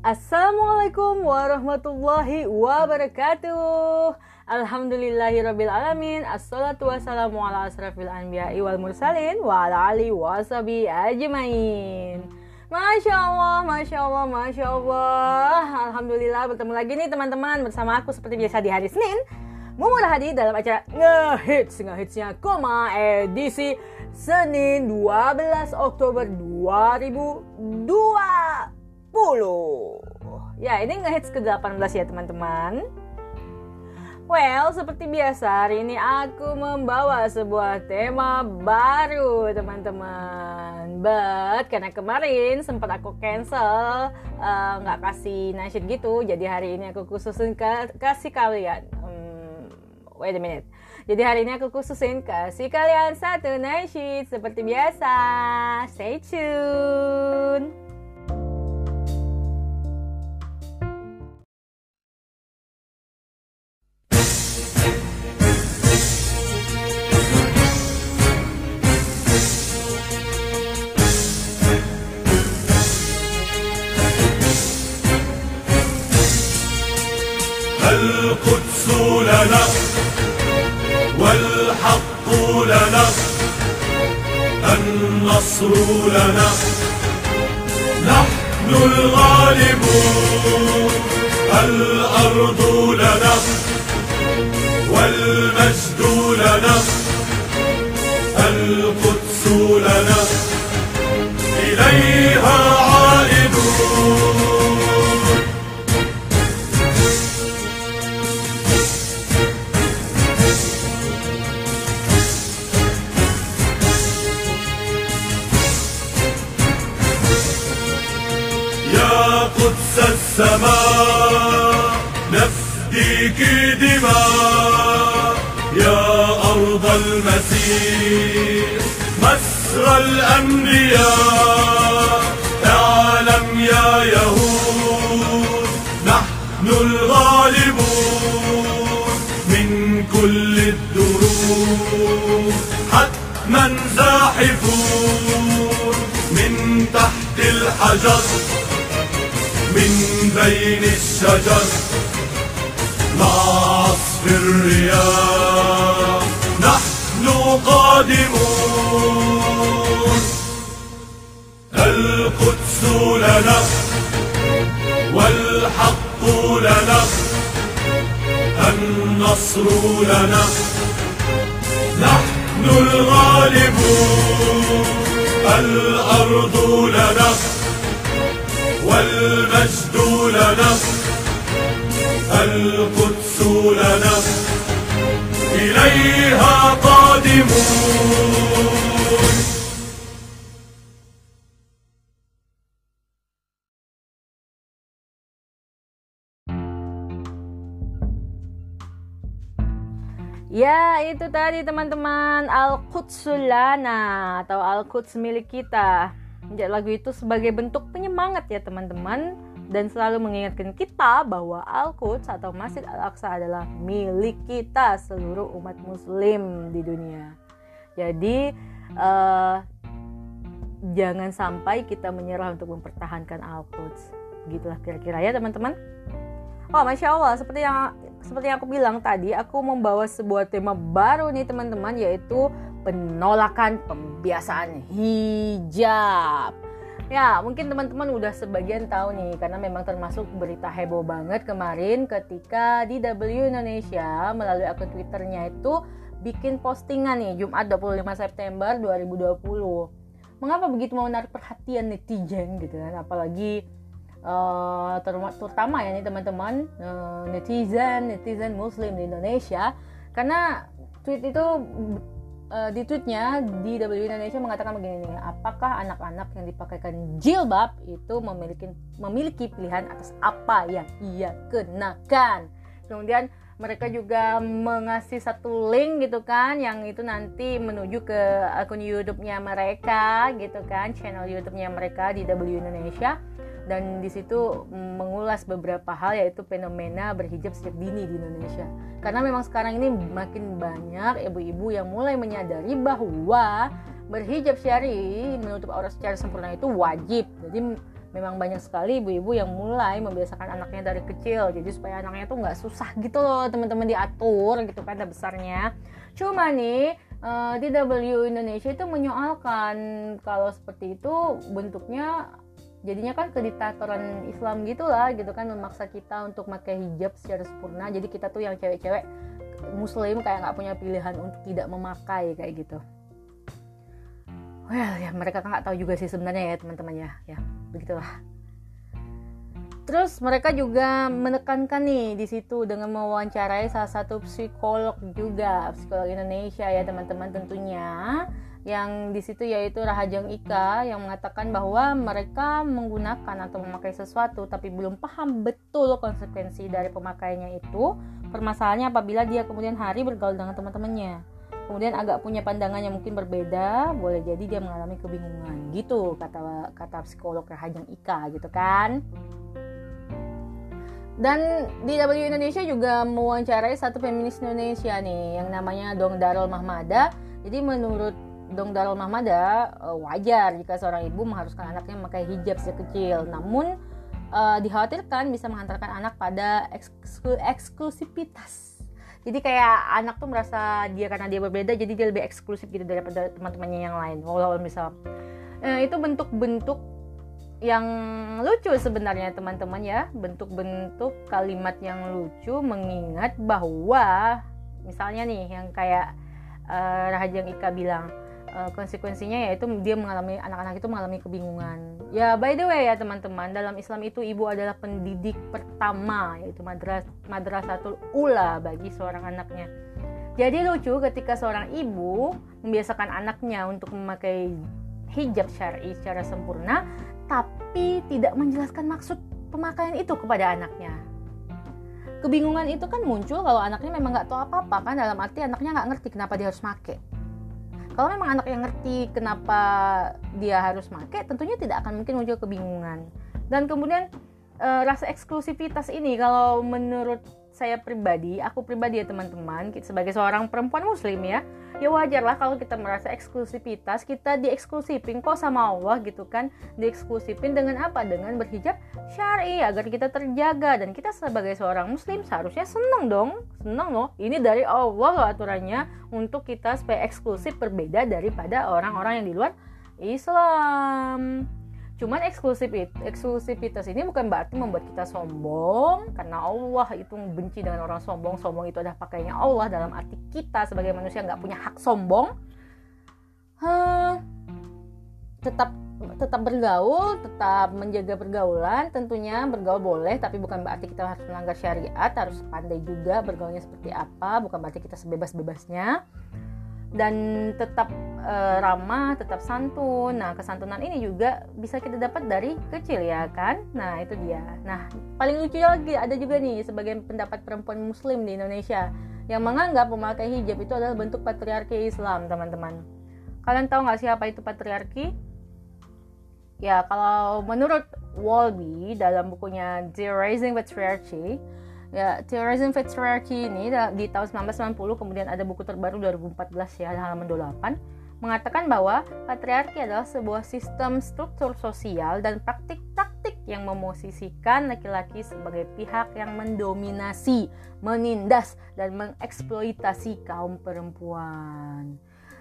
Assalamualaikum warahmatullahi wabarakatuh. Alhamdulillahirabbil alamin. Assalatu wassalamu ala asrafil anbiya'i wal mursalin Wa ala ali wasabi ajmain. Masya Allah, Masya Allah, Masya Allah. Alhamdulillah bertemu lagi nih teman-teman Bersama aku seperti biasa di hari Senin. Mumun Hadi dalam acara Ngehits Ngehitsnya Koma edisi Senin 12 Oktober 2020 Ya ini ngehits ke-18 ya teman-teman. Well, seperti biasa hari ini aku membawa sebuah tema baru teman-teman. But karena kemarin sempat aku cancel uh, nggak uh, kasih nasyid gitu Jadi hari ini aku khususin ke kasih kalian. Um, Wait a minute. Jadi hari ini aku khususin kasih kalian satu nasyid Seperti biasa. Stay tune البطولة نصر كل الدروب حتما زاحفون من تحت الحجر من بين الشجر. مع عصف الرياح نحن قادمون. القدس لنا والحق لنا. النصر لنا. نحن الغالبون. الأرض لنا. والمجد لنا. القدس لنا. إليها قادمون. Ya, itu tadi teman-teman Al-Qudsulana atau Al-Quds milik kita lagu itu sebagai bentuk penyemangat ya teman-teman dan selalu mengingatkan kita bahwa Al-Quds atau Masjid Al-Aqsa adalah milik kita seluruh umat muslim di dunia. Jadi uh, jangan sampai kita menyerah untuk mempertahankan Al-Quds. Begitulah kira-kira ya teman-teman. Oh, masya Allah, seperti yang seperti yang aku bilang tadi, aku membawa sebuah tema baru nih teman-teman, yaitu penolakan pembiasaan hijab. Ya, mungkin teman-teman udah sebagian tahu nih karena memang termasuk berita heboh banget kemarin ketika DW Indonesia melalui akun Twitternya itu bikin postingan nih Jumat 25 September 2020. Mengapa begitu menarik perhatian netizen gitu kan? Apalagi uh, terutama ya nih teman-teman uh, netizen netizen Muslim di Indonesia karena tweet itu uh, di tweetnya di W Indonesia mengatakan begini nih, apakah anak-anak yang dipakaikan jilbab itu memiliki memiliki pilihan atas apa yang ia kenakan? Kemudian mereka juga mengasih satu link gitu kan yang itu nanti menuju ke akun YouTube-nya mereka gitu kan, channel YouTube-nya mereka di W Indonesia dan di situ mengulas beberapa hal yaitu fenomena berhijab sejak dini di Indonesia. Karena memang sekarang ini makin banyak ibu-ibu yang mulai menyadari bahwa berhijab syari menutup aurat secara sempurna itu wajib. Jadi memang banyak sekali ibu-ibu yang mulai membiasakan anaknya dari kecil jadi supaya anaknya tuh nggak susah gitu loh teman-teman diatur gitu kan besarnya cuma nih uh, eh, DW Indonesia itu menyoalkan kalau seperti itu bentuknya jadinya kan kediktatoran Islam gitulah gitu kan memaksa kita untuk pakai hijab secara sempurna. Jadi kita tuh yang cewek-cewek muslim kayak nggak punya pilihan untuk tidak memakai kayak gitu. Well ya mereka kan nggak tahu juga sih sebenarnya ya teman-teman ya. Ya begitulah. Terus mereka juga menekankan nih di situ dengan mewawancarai salah satu psikolog juga psikolog Indonesia ya teman-teman tentunya yang di situ yaitu Rahajang Ika yang mengatakan bahwa mereka menggunakan atau memakai sesuatu tapi belum paham betul konsekuensi dari pemakaiannya itu. Permasalahannya apabila dia kemudian hari bergaul dengan teman-temannya. Kemudian agak punya pandangan yang mungkin berbeda boleh jadi dia mengalami kebingungan. Gitu kata kata psikolog Rahajang Ika gitu kan? Dan di W Indonesia juga mewawancarai satu feminis Indonesia nih yang namanya Dong Darul Mahmada. Jadi menurut Dong Darul Mahmada uh, wajar jika seorang ibu mengharuskan anaknya memakai hijab sejak kecil. Namun uh, dikhawatirkan bisa menghantarkan anak pada eksklu eksklusivitas. Jadi kayak anak tuh merasa dia karena dia berbeda jadi dia lebih eksklusif gitu daripada teman-temannya yang lain. Walau misal uh, itu bentuk-bentuk yang lucu sebenarnya teman-teman ya bentuk-bentuk kalimat yang lucu mengingat bahwa misalnya nih yang kayak uh, Rahajang Ika bilang uh, konsekuensinya yaitu dia mengalami anak-anak itu mengalami kebingungan. Ya by the way ya teman-teman, dalam Islam itu ibu adalah pendidik pertama yaitu madras madrasatul ula bagi seorang anaknya. Jadi lucu ketika seorang ibu membiasakan anaknya untuk memakai hijab syar'i secara sempurna tapi tidak menjelaskan maksud pemakaian itu kepada anaknya. Kebingungan itu kan muncul kalau anaknya memang nggak tahu apa-apa kan dalam arti anaknya nggak ngerti kenapa dia harus pakai kalau memang anak yang ngerti kenapa dia harus make tentunya tidak akan mungkin muncul kebingungan. Dan kemudian e, rasa eksklusivitas ini kalau menurut saya pribadi, aku pribadi ya teman-teman, sebagai seorang perempuan muslim ya, ya wajar lah kalau kita merasa eksklusivitas, kita dieksklusipin kok sama Allah gitu kan, dieksklusipin dengan apa? Dengan berhijab syari agar kita terjaga dan kita sebagai seorang muslim seharusnya senang dong, senang loh. Ini dari Allah loh aturannya untuk kita supaya eksklusif berbeda daripada orang-orang yang di luar Islam. Cuman eksklusif eksklusivitas ini bukan berarti membuat kita sombong karena Allah itu benci dengan orang sombong. Sombong itu adalah pakainya Allah dalam arti kita sebagai manusia nggak punya hak sombong. Huh, tetap tetap bergaul, tetap menjaga pergaulan. Tentunya bergaul boleh, tapi bukan berarti kita harus melanggar syariat. Harus pandai juga bergaulnya seperti apa. Bukan berarti kita sebebas-bebasnya dan tetap e, ramah, tetap santun. Nah, kesantunan ini juga bisa kita dapat dari kecil ya kan? Nah, itu dia. Nah, paling lucu lagi ada juga nih sebagai pendapat perempuan muslim di Indonesia yang menganggap memakai hijab itu adalah bentuk patriarki Islam, teman-teman. Kalian tahu nggak siapa itu patriarki? Ya, kalau menurut Wolby dalam bukunya The Rising Patriarchy, ya Theorizing Patriarchy ini di tahun 1990 kemudian ada buku terbaru 2014 ya halaman 28 mengatakan bahwa patriarki adalah sebuah sistem struktur sosial dan praktik-praktik yang memosisikan laki-laki sebagai pihak yang mendominasi, menindas, dan mengeksploitasi kaum perempuan.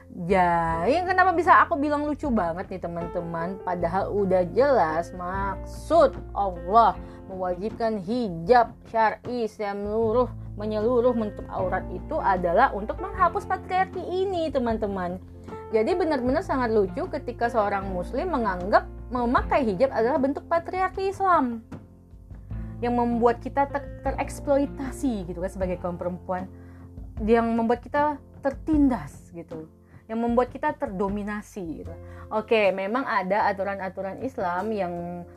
Jadi kenapa bisa aku bilang lucu banget nih teman-teman? Padahal udah jelas maksud Allah mewajibkan hijab syar'i seluruh menyeluruh menutup aurat itu adalah untuk menghapus patriarki ini teman-teman. Jadi benar-benar sangat lucu ketika seorang muslim menganggap memakai hijab adalah bentuk patriarki Islam yang membuat kita ter tereksploitasi gitu kan sebagai kaum perempuan. Yang membuat kita tertindas gitu yang membuat kita terdominasi gitu. Oke, memang ada aturan-aturan Islam yang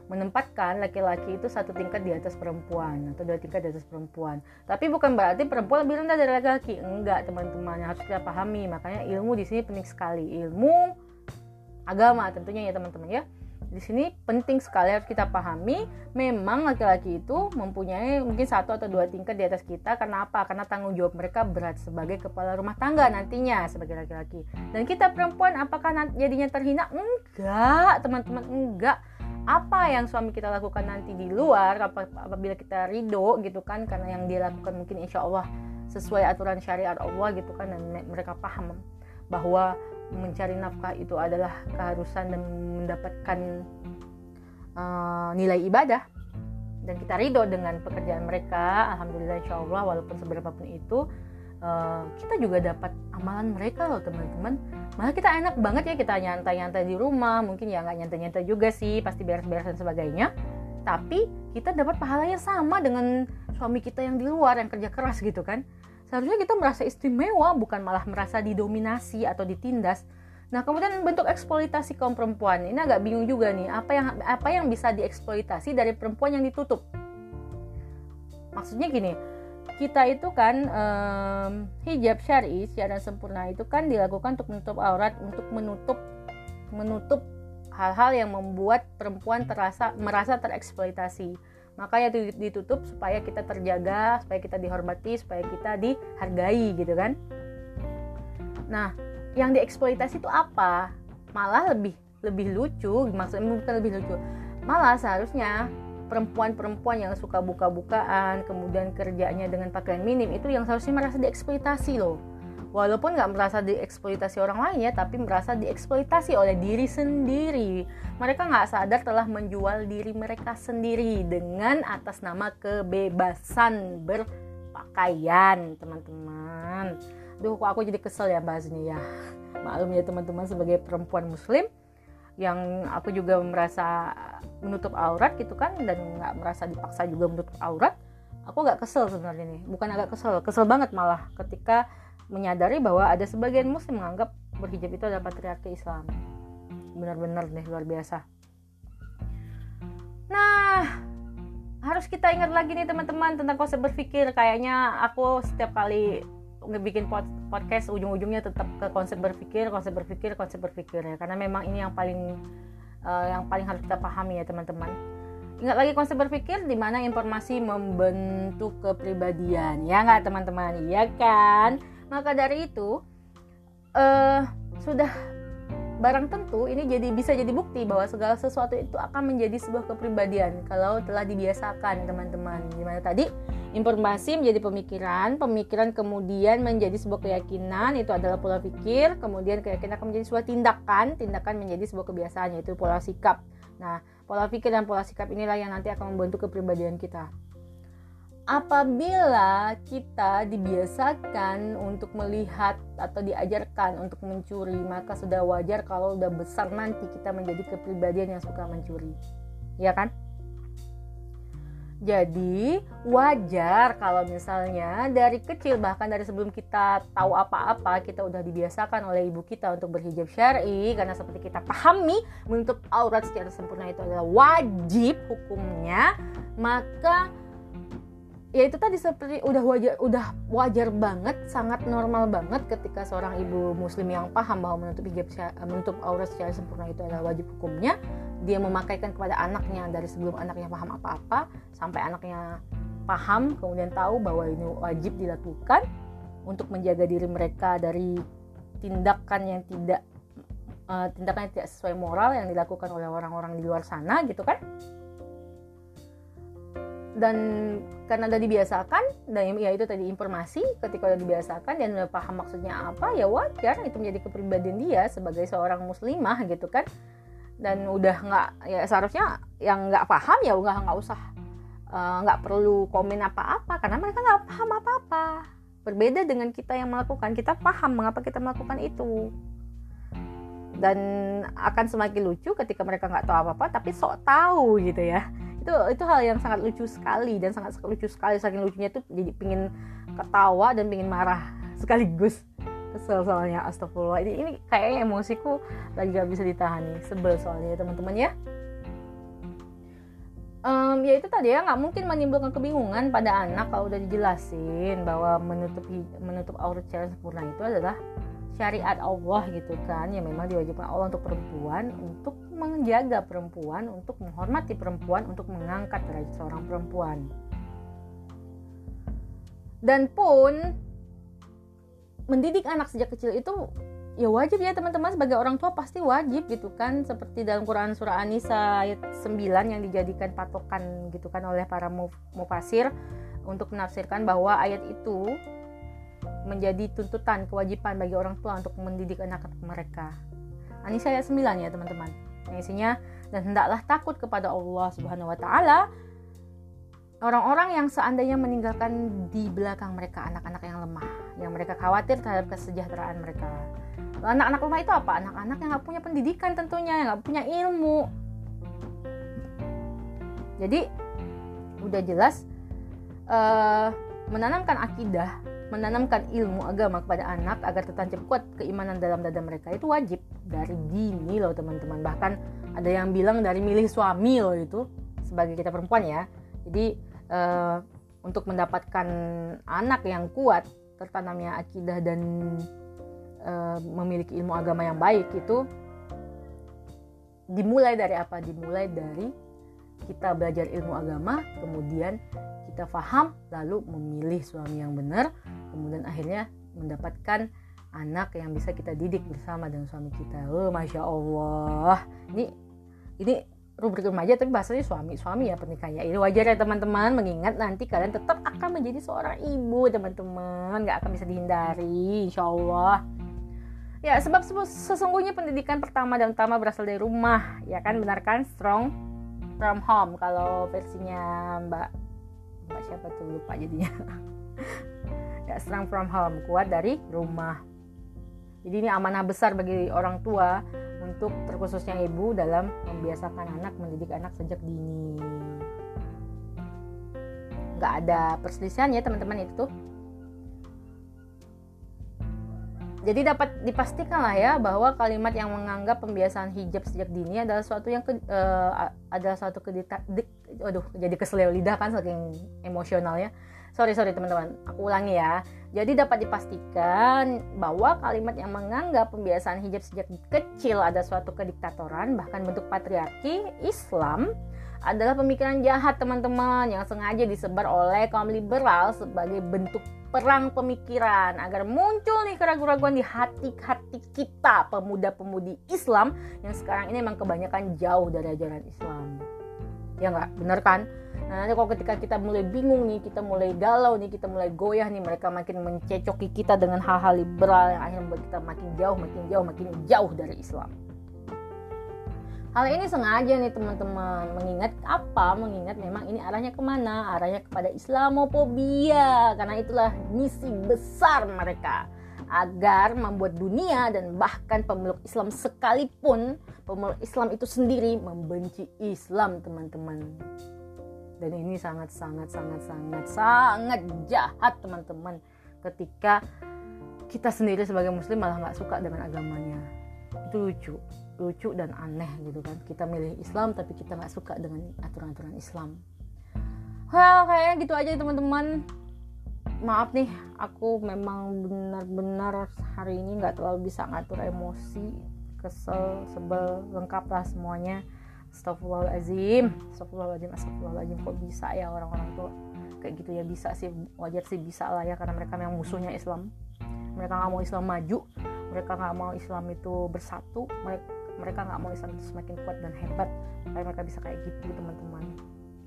menempatkan laki-laki itu satu tingkat di atas perempuan atau dua tingkat di atas perempuan. Tapi bukan berarti perempuan lebih rendah dari laki-laki. Enggak, teman-teman, harus kita pahami. Makanya ilmu di sini penting sekali. Ilmu agama tentunya ya, teman-teman ya di sini penting sekali harus kita pahami memang laki-laki itu mempunyai mungkin satu atau dua tingkat di atas kita. Karena apa? Karena tanggung jawab mereka berat sebagai kepala rumah tangga nantinya sebagai laki-laki. Dan kita perempuan apakah jadinya terhina? Enggak teman-teman enggak. Apa yang suami kita lakukan nanti di luar apabila kita ridho gitu kan karena yang dia lakukan mungkin insya Allah sesuai aturan syariat Allah gitu kan dan mereka paham bahwa mencari nafkah itu adalah keharusan dan mendapatkan uh, nilai ibadah. Dan kita ridho dengan pekerjaan mereka alhamdulillah insya Allah walaupun seberapa pun itu uh, kita juga dapat amalan mereka loh teman-teman. Malah kita enak banget ya kita nyantai-nyantai di rumah. Mungkin ya nggak nyantai-nyantai juga sih pasti beres-beres dan sebagainya. Tapi kita dapat pahalanya sama dengan suami kita yang di luar yang kerja keras gitu kan seharusnya kita merasa istimewa bukan malah merasa didominasi atau ditindas Nah, kemudian bentuk eksploitasi kaum perempuan. Ini agak bingung juga nih, apa yang apa yang bisa dieksploitasi dari perempuan yang ditutup? Maksudnya gini, kita itu kan um, hijab syar'i secara sempurna itu kan dilakukan untuk menutup aurat, untuk menutup menutup hal-hal yang membuat perempuan terasa merasa tereksploitasi. Makanya ditutup supaya kita terjaga, supaya kita dihormati, supaya kita dihargai gitu kan. Nah, yang dieksploitasi itu apa? Malah lebih lebih lucu maksudnya bukan lebih lucu. Malah seharusnya perempuan-perempuan yang suka buka-bukaan kemudian kerjanya dengan pakaian minim itu yang seharusnya merasa dieksploitasi loh walaupun nggak merasa dieksploitasi orang lain ya tapi merasa dieksploitasi oleh diri sendiri. Mereka nggak sadar telah menjual diri mereka sendiri dengan atas nama kebebasan berpakaian teman-teman. Duh, kok aku jadi kesel ya bahasnya ya. Maklum ya teman-teman sebagai perempuan muslim yang aku juga merasa menutup aurat gitu kan dan nggak merasa dipaksa juga menutup aurat aku nggak kesel sebenarnya nih. Bukan agak kesel kesel banget malah ketika menyadari bahwa ada sebagian muslim menganggap berhijab itu adalah patriarki Islam. Benar-benar nih luar biasa. Nah harus kita ingat lagi nih teman-teman tentang konsep berpikir. Kayaknya aku setiap kali ngebikin podcast ujung-ujungnya tetap ke konsep berpikir konsep berpikir konsep berpikir ya. Karena memang ini yang paling uh, yang paling harus kita pahami ya teman-teman. Ingat lagi konsep berpikir di mana informasi membentuk kepribadian. Ya nggak teman-teman? Iya kan maka dari itu uh, sudah barang tentu ini jadi bisa jadi bukti bahwa segala sesuatu itu akan menjadi sebuah kepribadian kalau telah dibiasakan teman-teman. Gimana tadi? Informasi menjadi pemikiran pemikiran kemudian menjadi sebuah keyakinan itu adalah pola pikir kemudian keyakinan akan menjadi sebuah tindakan tindakan menjadi sebuah kebiasaan yaitu pola sikap. Nah pola pikir dan pola sikap inilah yang nanti akan membentuk kepribadian kita apabila kita dibiasakan untuk melihat atau diajarkan untuk mencuri maka sudah wajar kalau udah besar nanti kita menjadi kepribadian yang suka mencuri. Ya kan? Jadi wajar kalau misalnya dari kecil bahkan dari sebelum kita tahu apa-apa kita udah dibiasakan oleh ibu kita untuk berhijab syar'i. Karena seperti kita pahami menutup aurat secara sempurna itu adalah wajib hukumnya maka ya itu tadi seperti udah wajar udah wajar banget sangat normal banget ketika seorang ibu muslim yang paham bahwa menutup hijab menutup aurat secara sempurna itu adalah wajib hukumnya dia memakaikan kepada anaknya dari sebelum anaknya paham apa-apa sampai anaknya paham kemudian tahu bahwa ini wajib dilakukan untuk menjaga diri mereka dari tindakan yang tidak uh, tindakan yang tidak sesuai moral yang dilakukan oleh orang-orang di luar sana gitu kan dan karena udah dibiasakan dan ya itu tadi informasi ketika udah dibiasakan dan udah paham maksudnya apa ya wajar itu menjadi kepribadian dia sebagai seorang muslimah gitu kan. Dan udah nggak ya seharusnya yang nggak paham ya nggak nggak usah eh, nggak uh, perlu komen apa-apa karena mereka nggak paham apa-apa. Berbeda dengan kita yang melakukan kita paham mengapa kita melakukan itu. Dan akan semakin lucu ketika mereka nggak tahu apa-apa tapi sok tahu gitu ya itu itu hal yang sangat lucu sekali dan sangat lucu sekali. Saking lucunya tuh jadi pingin ketawa dan pingin marah sekaligus. Kesel soalnya astagfirullah. Ini ini kayaknya emosiku lagi gak bisa ditahan nih. Sebel soalnya ya teman-teman ya. Um, ya itu tadi ya nggak mungkin menimbulkan kebingungan pada anak kalau udah dijelasin bahwa menutup menutup aurat secara sempurna itu adalah syariat Allah gitu kan yang memang diwajibkan Allah untuk perempuan untuk menjaga perempuan untuk menghormati perempuan untuk mengangkat derajat seorang perempuan. Dan pun mendidik anak sejak kecil itu ya wajib ya teman-teman sebagai orang tua pasti wajib gitu kan. Seperti dalam Quran surah An-Nisa ayat 9 yang dijadikan patokan gitu kan oleh para mufasir untuk menafsirkan bahwa ayat itu menjadi tuntutan kewajiban bagi orang tua untuk mendidik anak mereka. An-Nisa ayat 9 ya teman-teman. Yang isinya dan hendaklah takut kepada Allah Subhanahu wa taala orang-orang yang seandainya meninggalkan di belakang mereka anak-anak yang lemah, yang mereka khawatir terhadap kesejahteraan mereka anak-anak lemah itu apa anak-anak yang nggak punya pendidikan tentunya yang nggak punya ilmu jadi udah jelas uh, menanamkan akidah menanamkan ilmu agama kepada anak agar tertancap kuat keimanan dalam dada mereka. Itu wajib dari dini loh teman-teman. Bahkan ada yang bilang dari milih suami loh itu sebagai kita perempuan ya. Jadi uh, untuk mendapatkan anak yang kuat tertanamnya akidah dan Eh, memiliki ilmu agama yang baik itu dimulai dari apa? Dimulai dari kita belajar ilmu agama, kemudian kita faham, lalu memilih suami yang benar, kemudian akhirnya mendapatkan anak yang bisa kita didik bersama dengan suami kita. Oh, masya Allah. Ini ini rubrik remaja tapi bahasanya suami suami ya pernikahannya ini wajar ya teman-teman mengingat nanti kalian tetap akan menjadi seorang ibu teman-teman nggak akan bisa dihindari insya Allah Ya, sebab sesungguhnya pendidikan pertama dan utama berasal dari rumah, ya kan benar kan? Strong from home kalau versinya Mbak Mbak siapa tuh lupa jadinya. ya, strong from home, kuat dari rumah. Jadi ini amanah besar bagi orang tua untuk terkhususnya ibu dalam membiasakan anak mendidik anak sejak dini. Gak ada perselisihan ya teman-teman itu tuh jadi dapat dipastikan lah ya bahwa kalimat yang menganggap pembiasaan hijab sejak dini adalah suatu yang ke, uh, adalah suatu kedita, aduh jadi keselio lidah kan saking emosional ya. Sorry sorry teman-teman, aku ulangi ya. Jadi dapat dipastikan bahwa kalimat yang menganggap pembiasaan hijab sejak kecil ada suatu kediktatoran bahkan bentuk patriarki Islam adalah pemikiran jahat teman-teman yang sengaja disebar oleh kaum liberal sebagai bentuk perang pemikiran agar muncul nih keraguan-keraguan di hati-hati kita pemuda-pemudi Islam yang sekarang ini memang kebanyakan jauh dari ajaran Islam. Ya nggak? Bener kan nah nanti kalau ketika kita mulai bingung nih kita mulai galau nih kita mulai goyah nih mereka makin mencecoki kita dengan hal-hal liberal yang akhirnya membuat kita makin jauh makin jauh makin jauh dari Islam. Hal ini sengaja nih teman-teman. Mengingat apa? Mengingat memang ini arahnya ke mana? Arahnya kepada Islamophobia karena itulah misi besar mereka. Agar membuat dunia dan bahkan pemeluk Islam sekalipun pemeluk Islam itu sendiri membenci Islam teman-teman dan ini sangat sangat sangat sangat sangat jahat teman-teman. Ketika kita sendiri sebagai muslim malah nggak suka dengan agamanya. Itu lucu lucu dan aneh gitu kan. Kita milih Islam tapi kita nggak suka dengan aturan-aturan Islam. Well kayaknya gitu aja teman-teman. Maaf nih aku memang benar-benar hari ini nggak terlalu bisa ngatur emosi kesel sebel lengkap lah semuanya Astagfirullahaladzim. Astagfirullahaladzim Astagfirullahaladzim. Kok bisa ya orang-orang tuh kayak gitu ya bisa sih. Wajar sih bisa lah ya karena mereka memang musuhnya Islam. Mereka nggak mau Islam maju. Mereka nggak mau Islam itu bersatu. Mereka mereka nggak mau Islam itu semakin kuat dan hebat. Supaya mereka bisa kayak gitu teman-teman.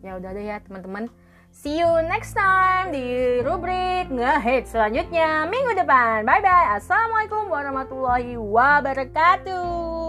Ya udah deh ya teman-teman. See you next time di rubrik ngehit selanjutnya minggu depan. Bye bye assalamualaikum warahmatullahi wabarakatuh